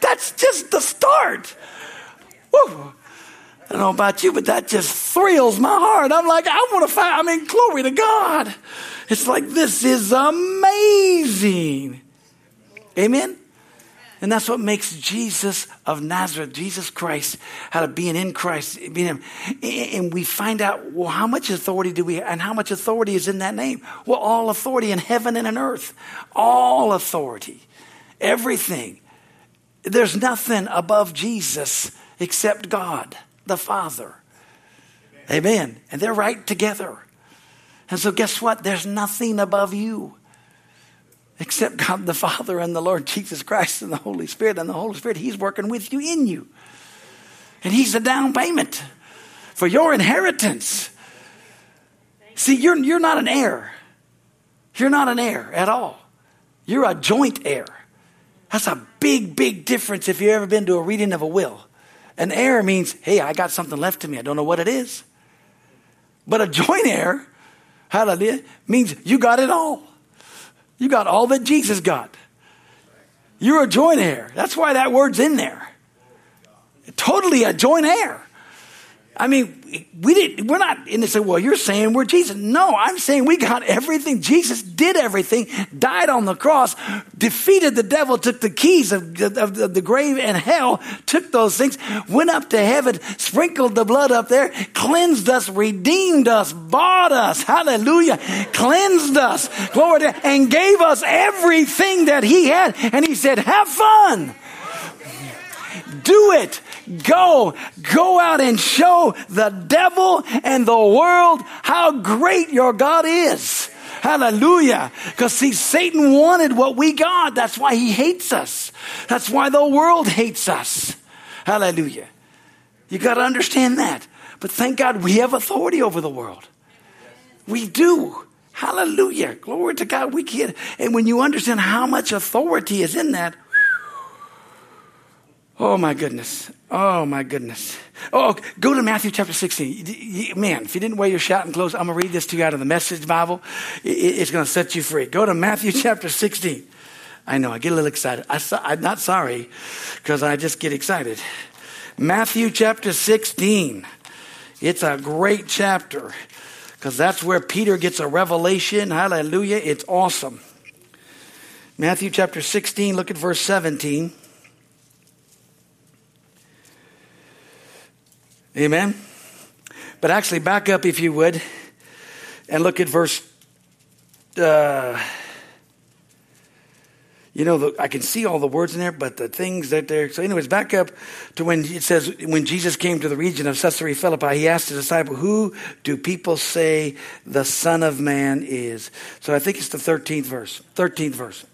That's just the start. Woo. I don't know about you, but that just thrills my heart. I'm like, I want to find, I mean, glory to God. It's like, this is amazing. Amen? And that's what makes Jesus of Nazareth, Jesus Christ, how to being in Christ, being him. And we find out, well, how much authority do we and how much authority is in that name? Well, all authority in heaven and in earth. All authority. Everything. There's nothing above Jesus except God, the Father. Amen. And they're right together. And so, guess what? There's nothing above you except God the Father and the Lord Jesus Christ and the Holy Spirit. And the Holy Spirit, He's working with you in you. And He's a down payment for your inheritance. See, you're, you're not an heir. You're not an heir at all. You're a joint heir. That's a big, big difference if you've ever been to a reading of a will. An heir means, hey, I got something left to me. I don't know what it is. But a joint heir, hallelujah, means you got it all. You got all that Jesus got. You're a joint heir. That's why that word's in there. Totally a joint heir. I mean, we didn't, we're not in this, well, you're saying we're Jesus. No, I'm saying we got everything. Jesus did everything, died on the cross, defeated the devil, took the keys of, of, of, the grave and hell, took those things, went up to heaven, sprinkled the blood up there, cleansed us, redeemed us, bought us, hallelujah, cleansed us, glory to, and gave us everything that he had. And he said, have fun. Do it. Go, go out and show the devil and the world how great your God is. Hallelujah. Because see, Satan wanted what we got. That's why he hates us. That's why the world hates us. Hallelujah. You got to understand that. But thank God we have authority over the world. We do. Hallelujah. Glory to God. We can. And when you understand how much authority is in that, Oh my goodness. Oh my goodness. Oh, go to Matthew chapter 16. Man, if you didn't wear your shouting clothes, I'm going to read this to you out of the Message Bible. It's going to set you free. Go to Matthew chapter 16. I know, I get a little excited. I, am not sorry because I just get excited. Matthew chapter 16. It's a great chapter because that's where Peter gets a revelation. Hallelujah. It's awesome. Matthew chapter 16, look at verse 17. Amen. But actually, back up if you would and look at verse. Uh, you know, the, I can see all the words in there, but the things that they're. So, anyways, back up to when it says, when Jesus came to the region of Caesarea Philippi, he asked his disciple, Who do people say the Son of Man is? So I think it's the 13th verse. 13th verse.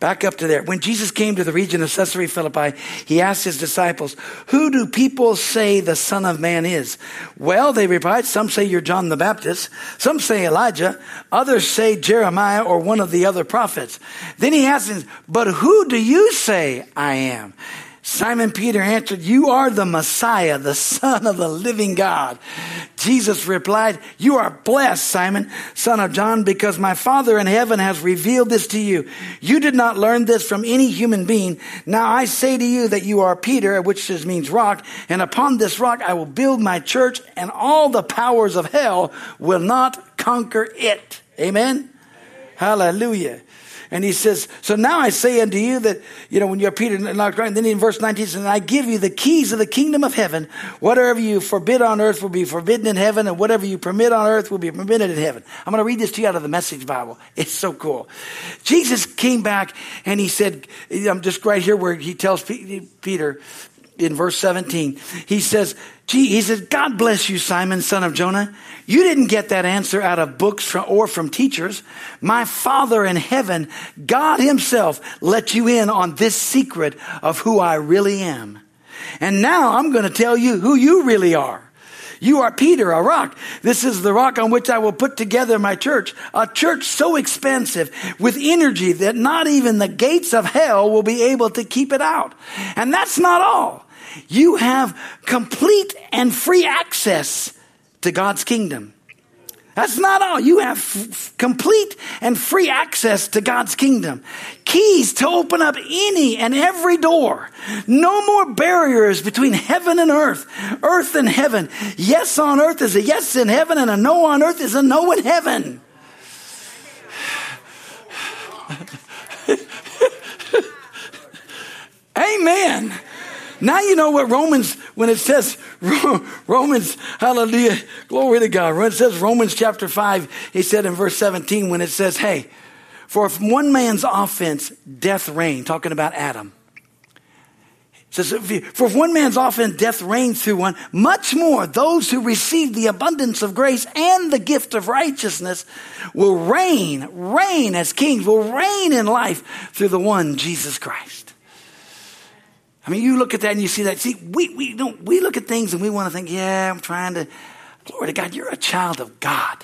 Back up to there. When Jesus came to the region of Caesarea Philippi, he asked his disciples, Who do people say the Son of Man is? Well, they replied, Some say you're John the Baptist. Some say Elijah. Others say Jeremiah or one of the other prophets. Then he asked them, But who do you say I am? Simon Peter answered, You are the Messiah, the Son of the living God. Jesus replied, You are blessed, Simon, son of John, because my Father in heaven has revealed this to you. You did not learn this from any human being. Now I say to you that you are Peter, which means rock, and upon this rock I will build my church, and all the powers of hell will not conquer it. Amen? Hallelujah. And he says, So now I say unto you that, you know, when you're Peter, not right, then in verse 19 says, And I give you the keys of the kingdom of heaven. Whatever you forbid on earth will be forbidden in heaven, and whatever you permit on earth will be permitted in heaven. I'm going to read this to you out of the Message Bible. It's so cool. Jesus came back and he said, I'm just right here where he tells Peter in verse 17, he says, Gee, he says, God bless you, Simon, son of Jonah. You didn't get that answer out of books or from teachers. My Father in heaven, God Himself, let you in on this secret of who I really am. And now I'm going to tell you who you really are. You are Peter, a rock. This is the rock on which I will put together my church. A church so expansive with energy that not even the gates of hell will be able to keep it out. And that's not all. You have complete and free access to God's kingdom. That's not all. You have f- complete and free access to God's kingdom. Keys to open up any and every door. No more barriers between heaven and earth, earth and heaven. Yes on earth is a yes in heaven, and a no on earth is a no in heaven. Amen. Now you know what Romans, when it says Romans, hallelujah, glory to God. When it says Romans chapter 5, he said in verse 17, when it says, hey, for one man's offense, death reigned, talking about Adam. It says, for if one man's offense, death reigned through one, much more those who receive the abundance of grace and the gift of righteousness will reign, reign as kings, will reign in life through the one, Jesus Christ. I mean, you look at that and you see that. See, we, we don't, we look at things and we want to think, yeah, I'm trying to, glory to God, you're a child of God.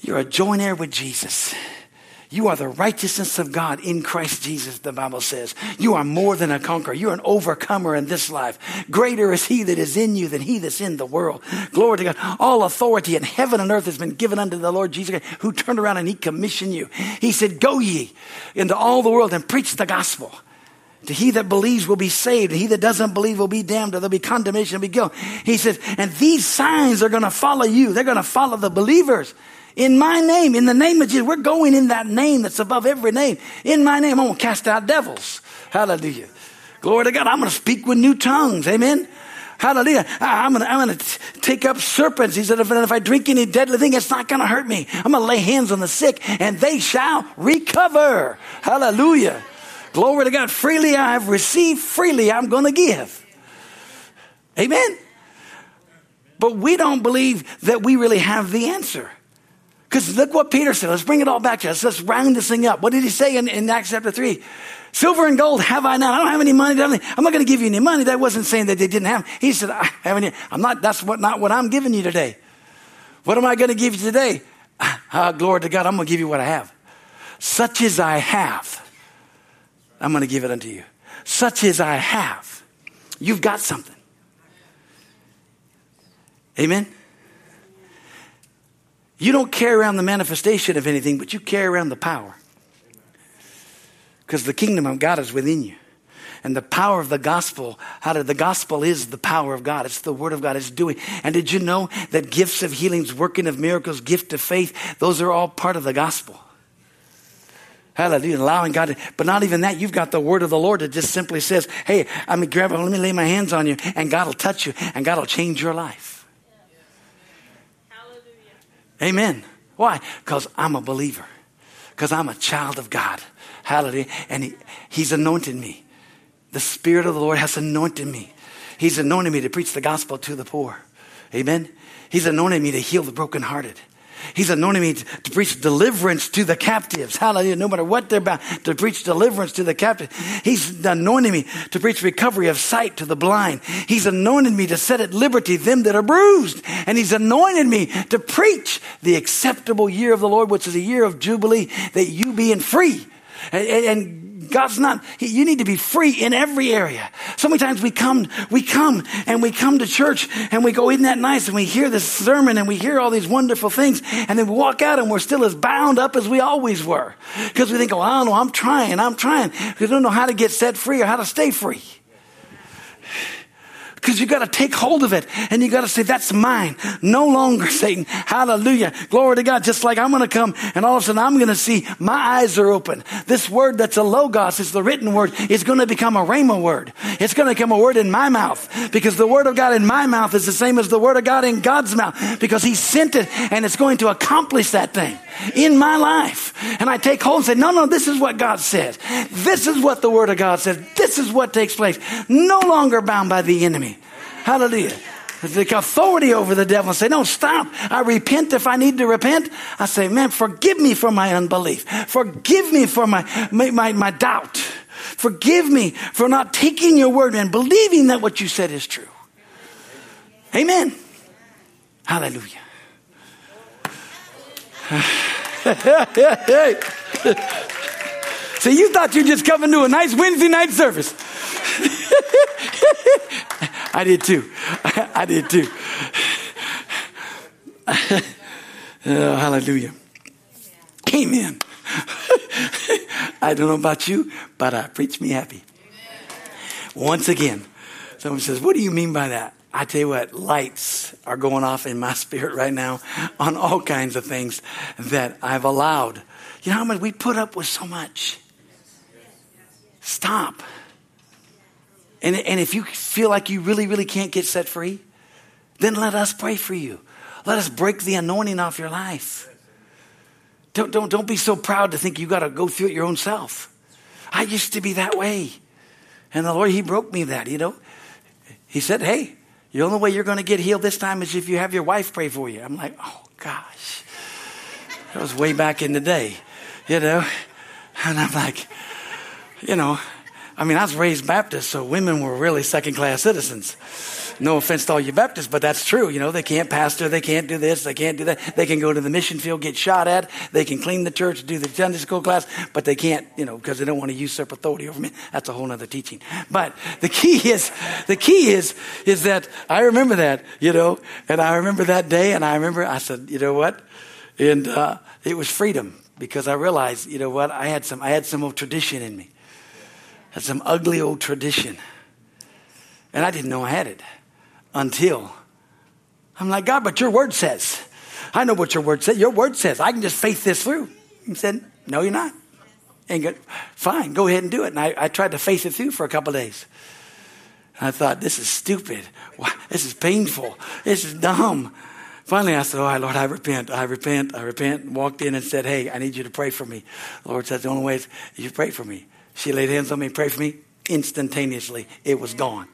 You're a joint heir with Jesus. You are the righteousness of God in Christ Jesus, the Bible says. You are more than a conqueror. You're an overcomer in this life. Greater is he that is in you than he that's in the world. Glory to God. All authority in heaven and earth has been given unto the Lord Jesus, who turned around and he commissioned you. He said, Go ye into all the world and preach the gospel. To he that believes will be saved, and he that doesn't believe will be damned, or there'll be condemnation and be guilt. He says, and these signs are going to follow you. They're going to follow the believers. In my name, in the name of Jesus, we're going in that name that's above every name. In my name, I'm going to cast out devils. Hallelujah. Glory to God. I'm going to speak with new tongues. Amen. Hallelujah. I'm going to, I'm to take up serpents. He said, if, if I drink any deadly thing, it's not going to hurt me. I'm going to lay hands on the sick and they shall recover. Hallelujah. Glory to God. Freely I have received, freely I'm going to give. Amen. But we don't believe that we really have the answer. Because look what Peter said. Let's bring it all back to us. Let's round this thing up. What did he say in, in Acts chapter 3? Silver and gold have I not. I don't have any money. I'm not going to give you any money. That wasn't saying that they didn't have. He said, I have any. I'm not, that's what, not what I'm giving you today. What am I going to give you today? Ah, glory to God. I'm going to give you what I have. Such as I have. I'm going to give it unto you. Such as I have. You've got something. Amen? You don't carry around the manifestation of anything, but you carry around the power. Because the kingdom of God is within you. And the power of the gospel, how did the gospel is the power of God. It's the word of God. It's doing. And did you know that gifts of healings, working of miracles, gift of faith, those are all part of the gospel. Hallelujah. Allowing God to, but not even that. You've got the word of the Lord that just simply says, Hey, I mean, grab it, let me lay my hands on you, and God will touch you, and God will change your life. Hallelujah. Amen. Why? Because I'm a believer. Because I'm a child of God. Hallelujah. And he, He's anointed me. The Spirit of the Lord has anointed me. He's anointed me to preach the gospel to the poor. Amen. He's anointed me to heal the brokenhearted. He's anointed me to, to, preach deliverance to the captives. Hallelujah. No matter what they're about, to preach deliverance to the captives. He's anointed me to preach recovery of sight to the blind. He's anointed me to set at liberty them that are bruised. And he's anointed me to preach the acceptable year of the Lord, which is a year of jubilee, that you being free. and, and God's not, you need to be free in every area. So many times we come, we come and we come to church and we go, isn't that nice? And we hear this sermon and we hear all these wonderful things. And then we walk out and we're still as bound up as we always were. Because we think, oh, I don't know, I'm trying, I'm trying. We don't know how to get set free or how to stay free. Because you got to take hold of it and you got to say, that's mine. No longer Satan. Hallelujah. Glory to God. Just like I'm going to come and all of a sudden I'm going to see my eyes are open. This word that's a logos is the written word is going to become a rhema word. It's going to become a word in my mouth because the word of God in my mouth is the same as the word of God in God's mouth because he sent it and it's going to accomplish that thing in my life. And I take hold and say, no, no, this is what God says. This is what the word of God says. This is what takes place. No longer bound by the enemy. Hallelujah. The authority over the devil and say, no, stop. I repent if I need to repent. I say, man, forgive me for my unbelief. Forgive me for my, my, my, my doubt. Forgive me for not taking your word and believing that what you said is true. Amen. Hallelujah. See, you thought you just coming to a nice Wednesday night service. I did too. I did too. oh, hallelujah. Amen. I don't know about you, but I preach me happy. Once again, someone says, What do you mean by that? I tell you what, lights are going off in my spirit right now on all kinds of things that I've allowed. You know how much we put up with so much? Stop. And, and if you feel like you really, really can't get set free, then let us pray for you. Let us break the anointing off your life. Don't, don't, don't be so proud to think you got to go through it your own self. I used to be that way. And the Lord, He broke me that, you know. He said, Hey, the only way you're going to get healed this time is if you have your wife pray for you. I'm like, Oh, gosh. That was way back in the day, you know. And I'm like, you know, I mean, I was raised Baptist, so women were really second class citizens. No offense to all you Baptists, but that's true. You know, they can't pastor, they can't do this, they can't do that. They can go to the mission field, get shot at, they can clean the church, do the Sunday school class, but they can't, you know, because they don't want to usurp authority over me. That's a whole other teaching. But the key is, the key is, is that I remember that, you know, and I remember that day, and I remember, I said, you know what? And uh, it was freedom because I realized, you know what? I had some, I had some old tradition in me. That's some ugly old tradition. And I didn't know I had it until I'm like, God, but your word says. I know what your word says. Your word says. I can just faith this through. He said, No, you're not. And go, fine, go ahead and do it. And I, I tried to faith it through for a couple days. And I thought, this is stupid. This is painful. This is dumb. Finally, I said, All right, Lord, I repent. I repent. I repent. walked in and said, Hey, I need you to pray for me. The Lord said, The only way is you pray for me. She laid hands on me, prayed for me. Instantaneously, it was gone.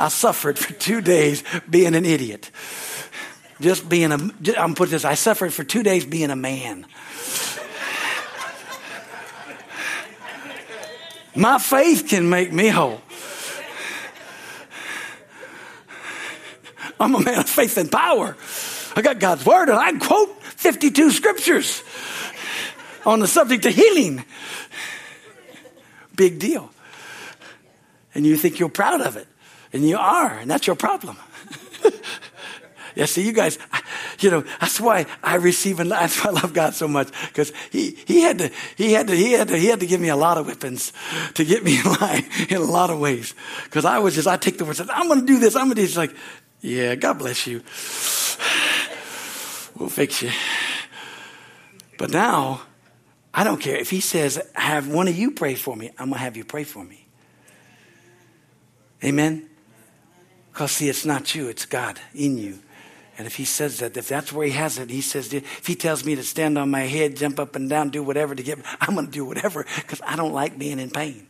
I suffered for two days being an idiot. Just being a, I'm putting this, I suffered for two days being a man. My faith can make me whole. I'm a man of faith and power. I got God's word and I quote 52 scriptures on the subject of healing big deal. And you think you're proud of it. And you are, and that's your problem. yeah, see, you guys, you know, that's why I receive and that's why I love God so much because he, he had to, he had to, he had to, he had to give me a lot of whippings to get me in line in a lot of ways. Because I was just, I take the words, I'm going to do this, I'm going to do this. Like, yeah, God bless you. We'll fix you. But now, I don't care. If he says, have one of you pray for me, I'm going to have you pray for me. Amen? Because, see, it's not you, it's God in you. And if he says that, if that's where he has it, he says, if he tells me to stand on my head, jump up and down, do whatever to get, I'm going to do whatever because I don't like being in pain.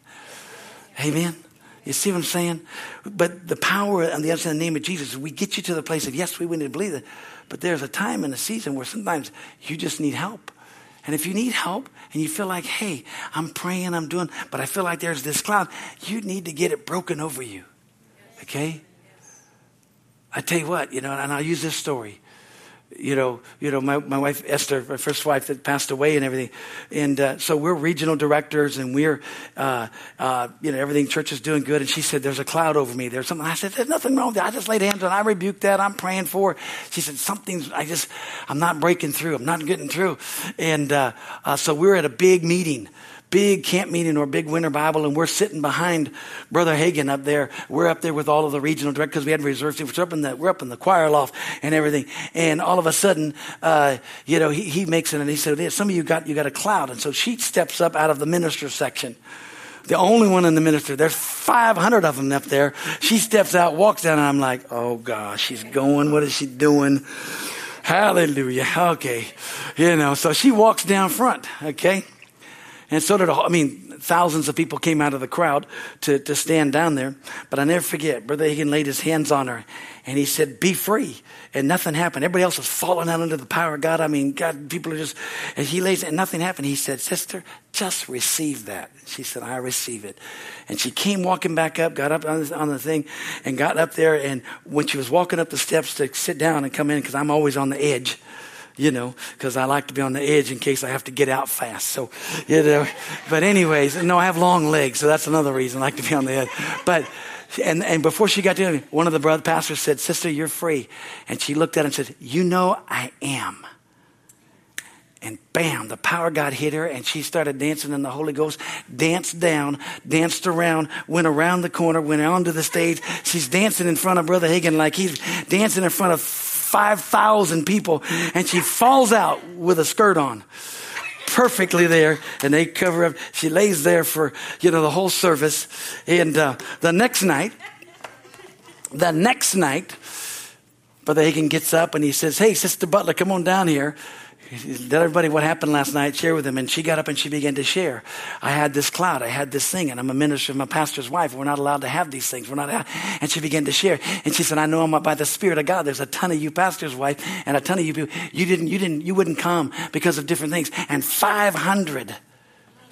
Amen? You see what I'm saying? But the power and the of the name of Jesus, we get you to the place of, yes, we need to believe it. But there's a time and a season where sometimes you just need help. And if you need help and you feel like, hey, I'm praying, I'm doing, but I feel like there's this cloud, you need to get it broken over you. Okay? I tell you what, you know, and I'll use this story. You know, you know, my, my wife Esther, my first wife that passed away and everything, and uh, so we're regional directors and we're, uh, uh, you know, everything church is doing good. And she said, "There's a cloud over me. There's something." I said, "There's nothing wrong with that. I just laid hands on. I rebuked that. I'm praying for." She said, "Something's. I just, I'm not breaking through. I'm not getting through." And uh, uh, so we're at a big meeting big camp meeting or big winter Bible, and we're sitting behind Brother Hagin up there. We're up there with all of the regional directors because we had reserved seats. We're up in the we're up in the choir loft and everything. And all of a sudden, uh, you know, he, he makes it, and he said, "Some of you got you got a cloud." And so she steps up out of the minister section the only one in the minister. There's 500 of them up there. She steps out, walks down, and I'm like, oh gosh, she's going. What is she doing? Hallelujah. Okay. You know, so she walks down front. Okay. And so did, I mean, thousands of people came out of the crowd to, to stand down there. But I never forget, Brother Hagin laid his hands on her and he said, Be free. And nothing happened. Everybody else was falling out under the power of God. I mean, God, people are just, and he lays, and nothing happened. He said, Sister, just receive that. She said, I receive it. And she came walking back up, got up on the, on the thing, and got up there. And when she was walking up the steps to sit down and come in, because I'm always on the edge, you know, because I like to be on the edge in case I have to get out fast. So, you know, but anyways, no, I have long legs, so that's another reason I like to be on the edge. But, and, and before she got to me, one of the brother pastors said, Sister, you're free. And she looked at him and said, You know I am. And bam, the power God hit her, and she started dancing in the Holy Ghost. Danced down, danced around, went around the corner, went onto the stage. She's dancing in front of Brother Hagin like he's dancing in front of 5,000 people, and she falls out with a skirt on. Perfectly there, and they cover up. She lays there for, you know, the whole service. And uh, the next night, the next night, Brother Hagin gets up and he says, Hey, Sister Butler, come on down here let everybody what happened last night, share with them. And she got up and she began to share. I had this cloud, I had this thing, and I'm a minister, I'm a pastor's wife. We're not allowed to have these things. We're not allowed. And she began to share. And she said, I know I'm by the Spirit of God. There's a ton of you pastor's wife and a ton of you people. You didn't, you didn't, you wouldn't come because of different things. And 500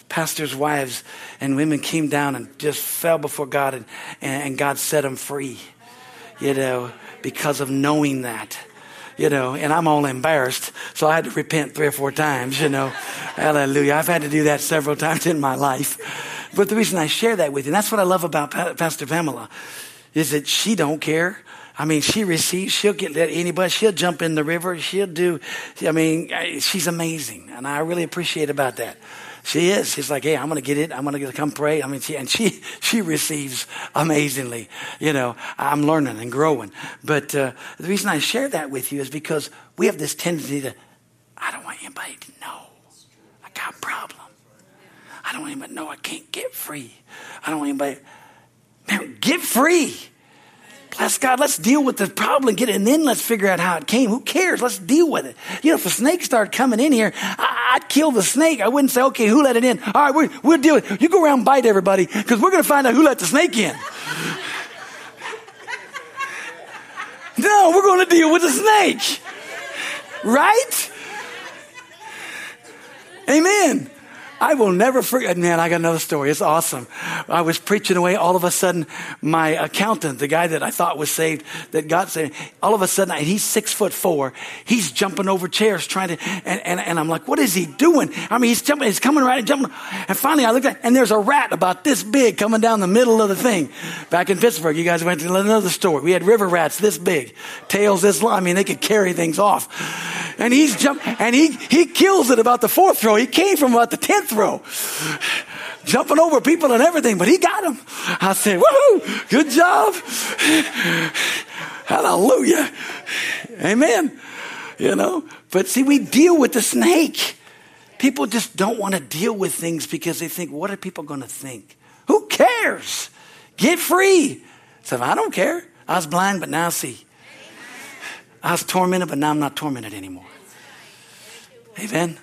pastors' wives and women came down and just fell before God and, and God set them free, you know, because of knowing that you know, and I'm all embarrassed. So I had to repent three or four times, you know. Hallelujah. I've had to do that several times in my life. But the reason I share that with you, and that's what I love about pa- Pastor Pamela, is that she don't care. I mean, she receives, she'll get anybody, she'll jump in the river, she'll do, I mean, she's amazing. And I really appreciate about that. She is. She's like, hey, I'm going to get it. I'm going to come pray. I mean, she, and she, she receives amazingly. You know, I'm learning and growing. But uh, the reason I share that with you is because we have this tendency to, I don't want anybody to know I got a problem. I don't want anybody to know I can't get free. I don't want anybody, man, get free. Bless God, let's deal with the problem, get it, and then let's figure out how it came. Who cares? Let's deal with it. You know, if a snake started coming in here, would kill the snake. I wouldn't say, okay, who let it in? All right, we, we'll deal with it. You go around and bite everybody because we're going to find out who let the snake in. no, we're going to deal with the snake. Right? Amen. I will never forget. Man, I got another story. It's awesome. I was preaching away. All of a sudden, my accountant, the guy that I thought was saved, that got saved, all of a sudden, he's six foot four. He's jumping over chairs trying to, and, and, and I'm like, what is he doing? I mean, he's jumping, he's coming right and jumping. And finally, I looked at, and there's a rat about this big coming down the middle of the thing. Back in Pittsburgh, you guys went to another story. We had river rats this big, tails this long. I mean, they could carry things off. And he's jumping, and he, he kills it about the fourth row. He came from about the tenth throw. Jumping over people and everything, but he got him. I said, woohoo, good job. Hallelujah. Amen. You know, but see, we deal with the snake. People just don't want to deal with things because they think, what are people going to think? Who cares? Get free. So I don't care. I was blind, but now I see. I was tormented, but now I'm not tormented anymore. Amen.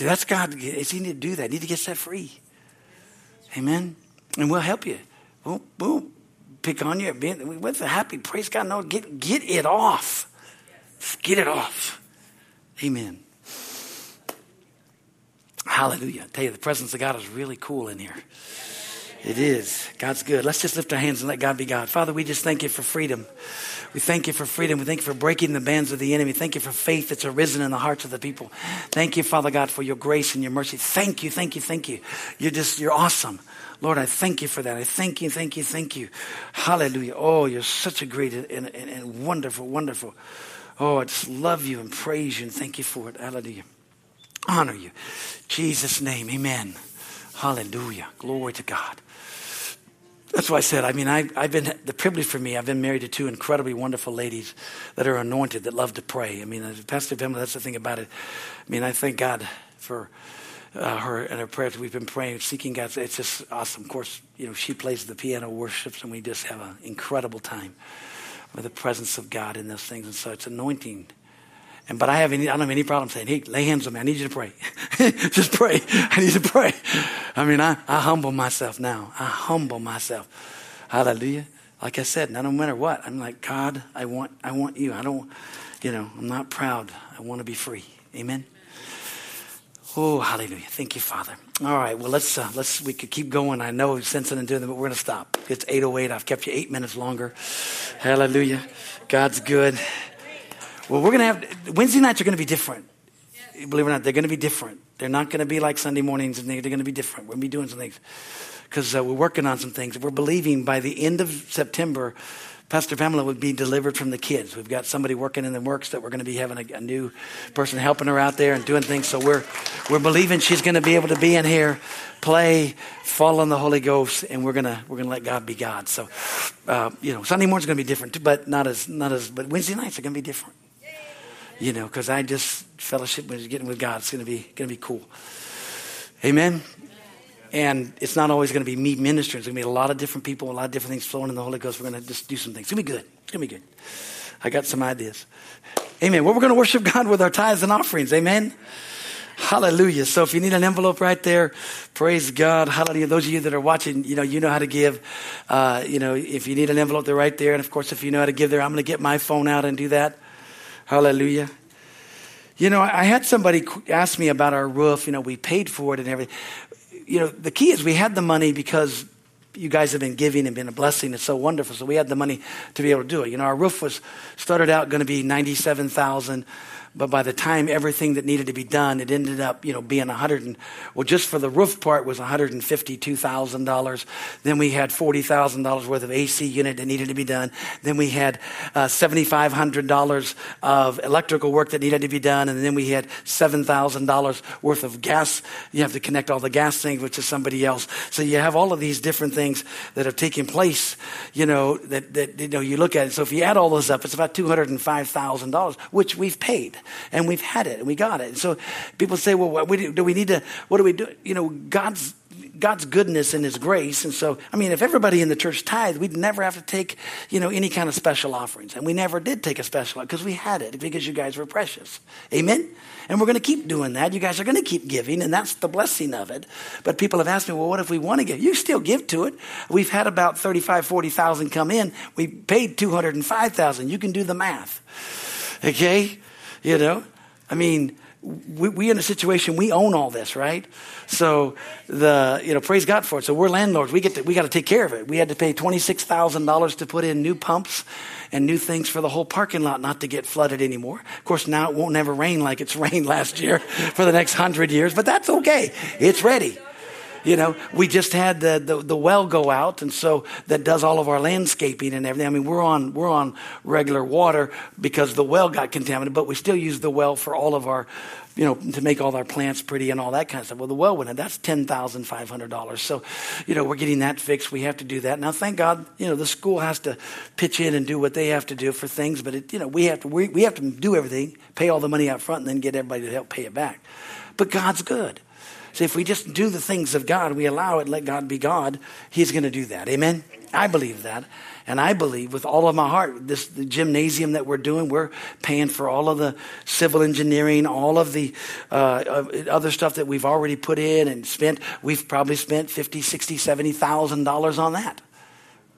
See, that's God. You need to do that. You need to get set free. Amen. And we'll help you. We'll, we'll pick on you. With a happy, praise God. No, get, get it off. get it off. Amen. Hallelujah. I tell you, the presence of God is really cool in here. It is. God's good. Let's just lift our hands and let God be God. Father, we just thank you for freedom. We thank you for freedom. We thank you for breaking the bands of the enemy. Thank you for faith that's arisen in the hearts of the people. Thank you, Father God, for your grace and your mercy. Thank you, thank you, thank you. You're just, you're awesome. Lord, I thank you for that. I thank you, thank you, thank you. Hallelujah. Oh, you're such a great and, and, and wonderful, wonderful. Oh, I just love you and praise you and thank you for it. Hallelujah. Honor you. Jesus' name, amen. Hallelujah. Glory to God. That's why I said, I mean, I, have been, the privilege for me, I've been married to two incredibly wonderful ladies that are anointed, that love to pray. I mean, Pastor Pamela, that's the thing about it. I mean, I thank God for uh, her and her prayers. We've been praying, seeking God. It's just awesome. Of course, you know, she plays the piano, worships, and we just have an incredible time with the presence of God in those things. And so it's anointing. And but I have any, I don't have any problem saying, hey, lay hands on me. I need you to pray. just pray. I need to pray. I mean, I, I humble myself now. I humble myself. Hallelujah. Like I said, no matter what, I'm like, God, I want, I want you. I don't, you know, I'm not proud. I want to be free. Amen. Oh, hallelujah. Thank you, Father. All right. Well, let's, uh, let's, we could keep going. I know sensing and doing them, but we're going to stop. It's 808. I've kept you eight minutes longer. Hallelujah. God's good. Well, we're going to have, Wednesday nights are going to be different. Believe it or not, they're going to be different. They're not going to be like Sunday mornings and they're going to be different. We're going to be doing some things because uh, we're working on some things. We're believing by the end of September, Pastor Pamela would be delivered from the kids. We've got somebody working in the works that we're going to be having a, a new person helping her out there and doing things. So we're we're believing she's going to be able to be in here, play, fall on the Holy Ghost, and we're gonna we're gonna let God be God. So uh, you know, Sunday morning's going to be different, but not as not as. But Wednesday nights are going to be different. You know, because I just fellowship with getting with God. It's going to be to be cool. Amen. And it's not always going to be me ministering. It's going to be a lot of different people, a lot of different things flowing in the Holy Ghost. We're going to just do some things. It's going to be good. It's going to be good. I got some ideas. Amen. Well, we're going to worship God with our tithes and offerings. Amen. Hallelujah. So if you need an envelope right there, praise God. Hallelujah. Those of you that are watching, you know, you know how to give. Uh, you know, if you need an envelope, they're right there. And of course, if you know how to give there, I'm going to get my phone out and do that. Hallelujah. You know, I had somebody ask me about our roof. You know, we paid for it and everything you know, the key is we had the money because you guys have been giving and been a blessing. It's so wonderful. So we had the money to be able to do it. You know, our roof was started out going to be ninety-seven thousand. But by the time everything that needed to be done, it ended up, you know, being a hundred and well, just for the roof part was one hundred and fifty-two thousand dollars. Then we had forty thousand dollars worth of AC unit that needed to be done. Then we had uh, seventy-five hundred dollars of electrical work that needed to be done, and then we had seven thousand dollars worth of gas. You have to connect all the gas things, which is somebody else. So you have all of these different things that have taken place. You know that that you know you look at it. So if you add all those up, it's about two hundred and five thousand dollars, which we've paid and we've had it and we got it. And so people say, well, what, do we need to, what do we do? You know, God's, God's goodness and His grace. And so, I mean, if everybody in the church tithed, we'd never have to take, you know, any kind of special offerings. And we never did take a special because we had it because you guys were precious. Amen? And we're going to keep doing that. You guys are going to keep giving, and that's the blessing of it. But people have asked me, well, what if we want to give? You still give to it. We've had about 35, 40,000 come in. We paid 205,000. You can do the math. Okay? You know, I mean, we, we in a situation we own all this, right? So the you know praise God for it. So we're landlords. We get to, we got to take care of it. We had to pay twenty six thousand dollars to put in new pumps and new things for the whole parking lot not to get flooded anymore. Of course, now it won't never rain like it's rained last year for the next hundred years, but that's okay. It's ready. You know, we just had the, the, the, well go out, and so that does all of our landscaping and everything. I mean, we're on, we're on regular water because the well got contaminated, but we still use the well for all of our, you know, to make all our plants pretty and all that kind of stuff. Well, the well went in, that's $10,500. So, you know, we're getting that fixed. We have to do that. Now, thank God, you know, the school has to pitch in and do what they have to do for things, but, it, you know, we have to, we, we have to do everything, pay all the money out front, and then get everybody to help pay it back. But God's good. See, if we just do the things of God, we allow it, let God be God, He's going to do that. Amen? I believe that. And I believe with all of my heart, this gymnasium that we're doing, we're paying for all of the civil engineering, all of the uh, other stuff that we've already put in and spent. We've probably spent fifty, sixty, seventy thousand dollars on that,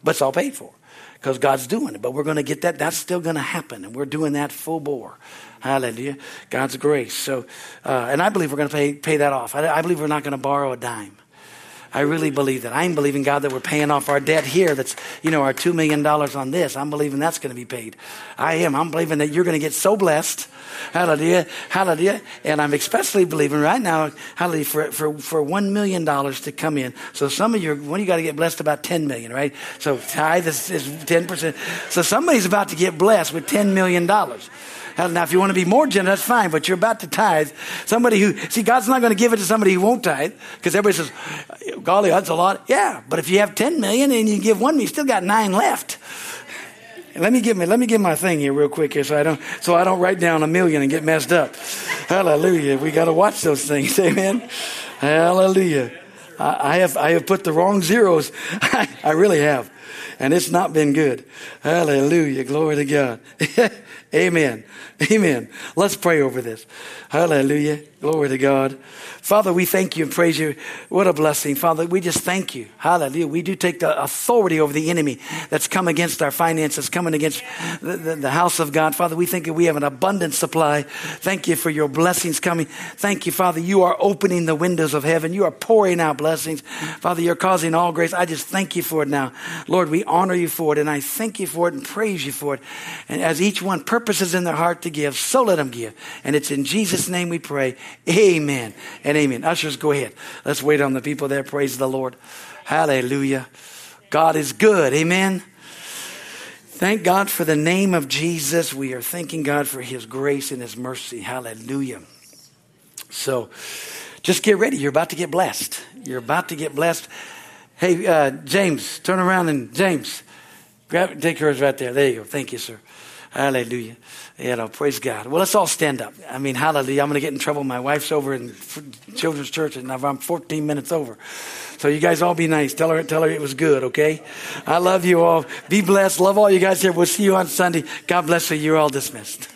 but it's all paid for because God's doing it. But we're going to get that. That's still going to happen, and we're doing that full bore. Hallelujah. God's grace. So, uh, and I believe we're going to pay, pay that off. I, I believe we're not going to borrow a dime. I really believe that. I'm believing, God, that we're paying off our debt here. That's, you know, our $2 million on this. I'm believing that's going to be paid. I am. I'm believing that you're going to get so blessed. Hallelujah. Hallelujah. And I'm especially believing right now, hallelujah, for, for, for $1 million to come in. So some of you, when you got to get blessed about 10 million, right? So tithe is, is 10%. So somebody's about to get blessed with $10 million. Now, if you want to be more generous, that's fine, but you're about to tithe. Somebody who, see, God's not going to give it to somebody who won't tithe, because everybody says, golly, that's a lot. Yeah, but if you have 10 million and you give one, you still got nine left. Let me get me, let me get my thing here real quick here so I don't, so I don't write down a million and get messed up. Hallelujah. We got to watch those things. Amen. Hallelujah. I, I have, I have put the wrong zeros. I really have. And it's not been good. Hallelujah. Glory to God. Amen. Amen. Let's pray over this. Hallelujah. Glory to God. Father, we thank you and praise you. What a blessing. Father, we just thank you. Hallelujah. We do take the authority over the enemy that's come against our finances, coming against the, the, the house of God. Father, we think that we have an abundant supply. Thank you for your blessings coming. Thank you, Father. You are opening the windows of heaven. You are pouring out blessings. Father, you're causing all grace. I just thank you for it now. Lord, we honor you for it and I thank you for it and praise you for it. And as each one purposes in their heart to give, so let them give. And it's in Jesus' name we pray. Amen and amen. Ushers, go ahead. Let's wait on the people there. Praise the Lord. Hallelujah. God is good. Amen. Thank God for the name of Jesus. We are thanking God for his grace and his mercy. Hallelujah. So just get ready. You're about to get blessed. You're about to get blessed. Hey, uh, James, turn around and James, grab, take yours right there. There you go. Thank you, sir. Hallelujah. You know, praise God. Well, let's all stand up. I mean, hallelujah. I'm going to get in trouble. My wife's over in children's church and I'm 14 minutes over. So you guys all be nice. Tell her, tell her it was good, okay? I love you all. Be blessed. Love all you guys here. We'll see you on Sunday. God bless you. You're all dismissed.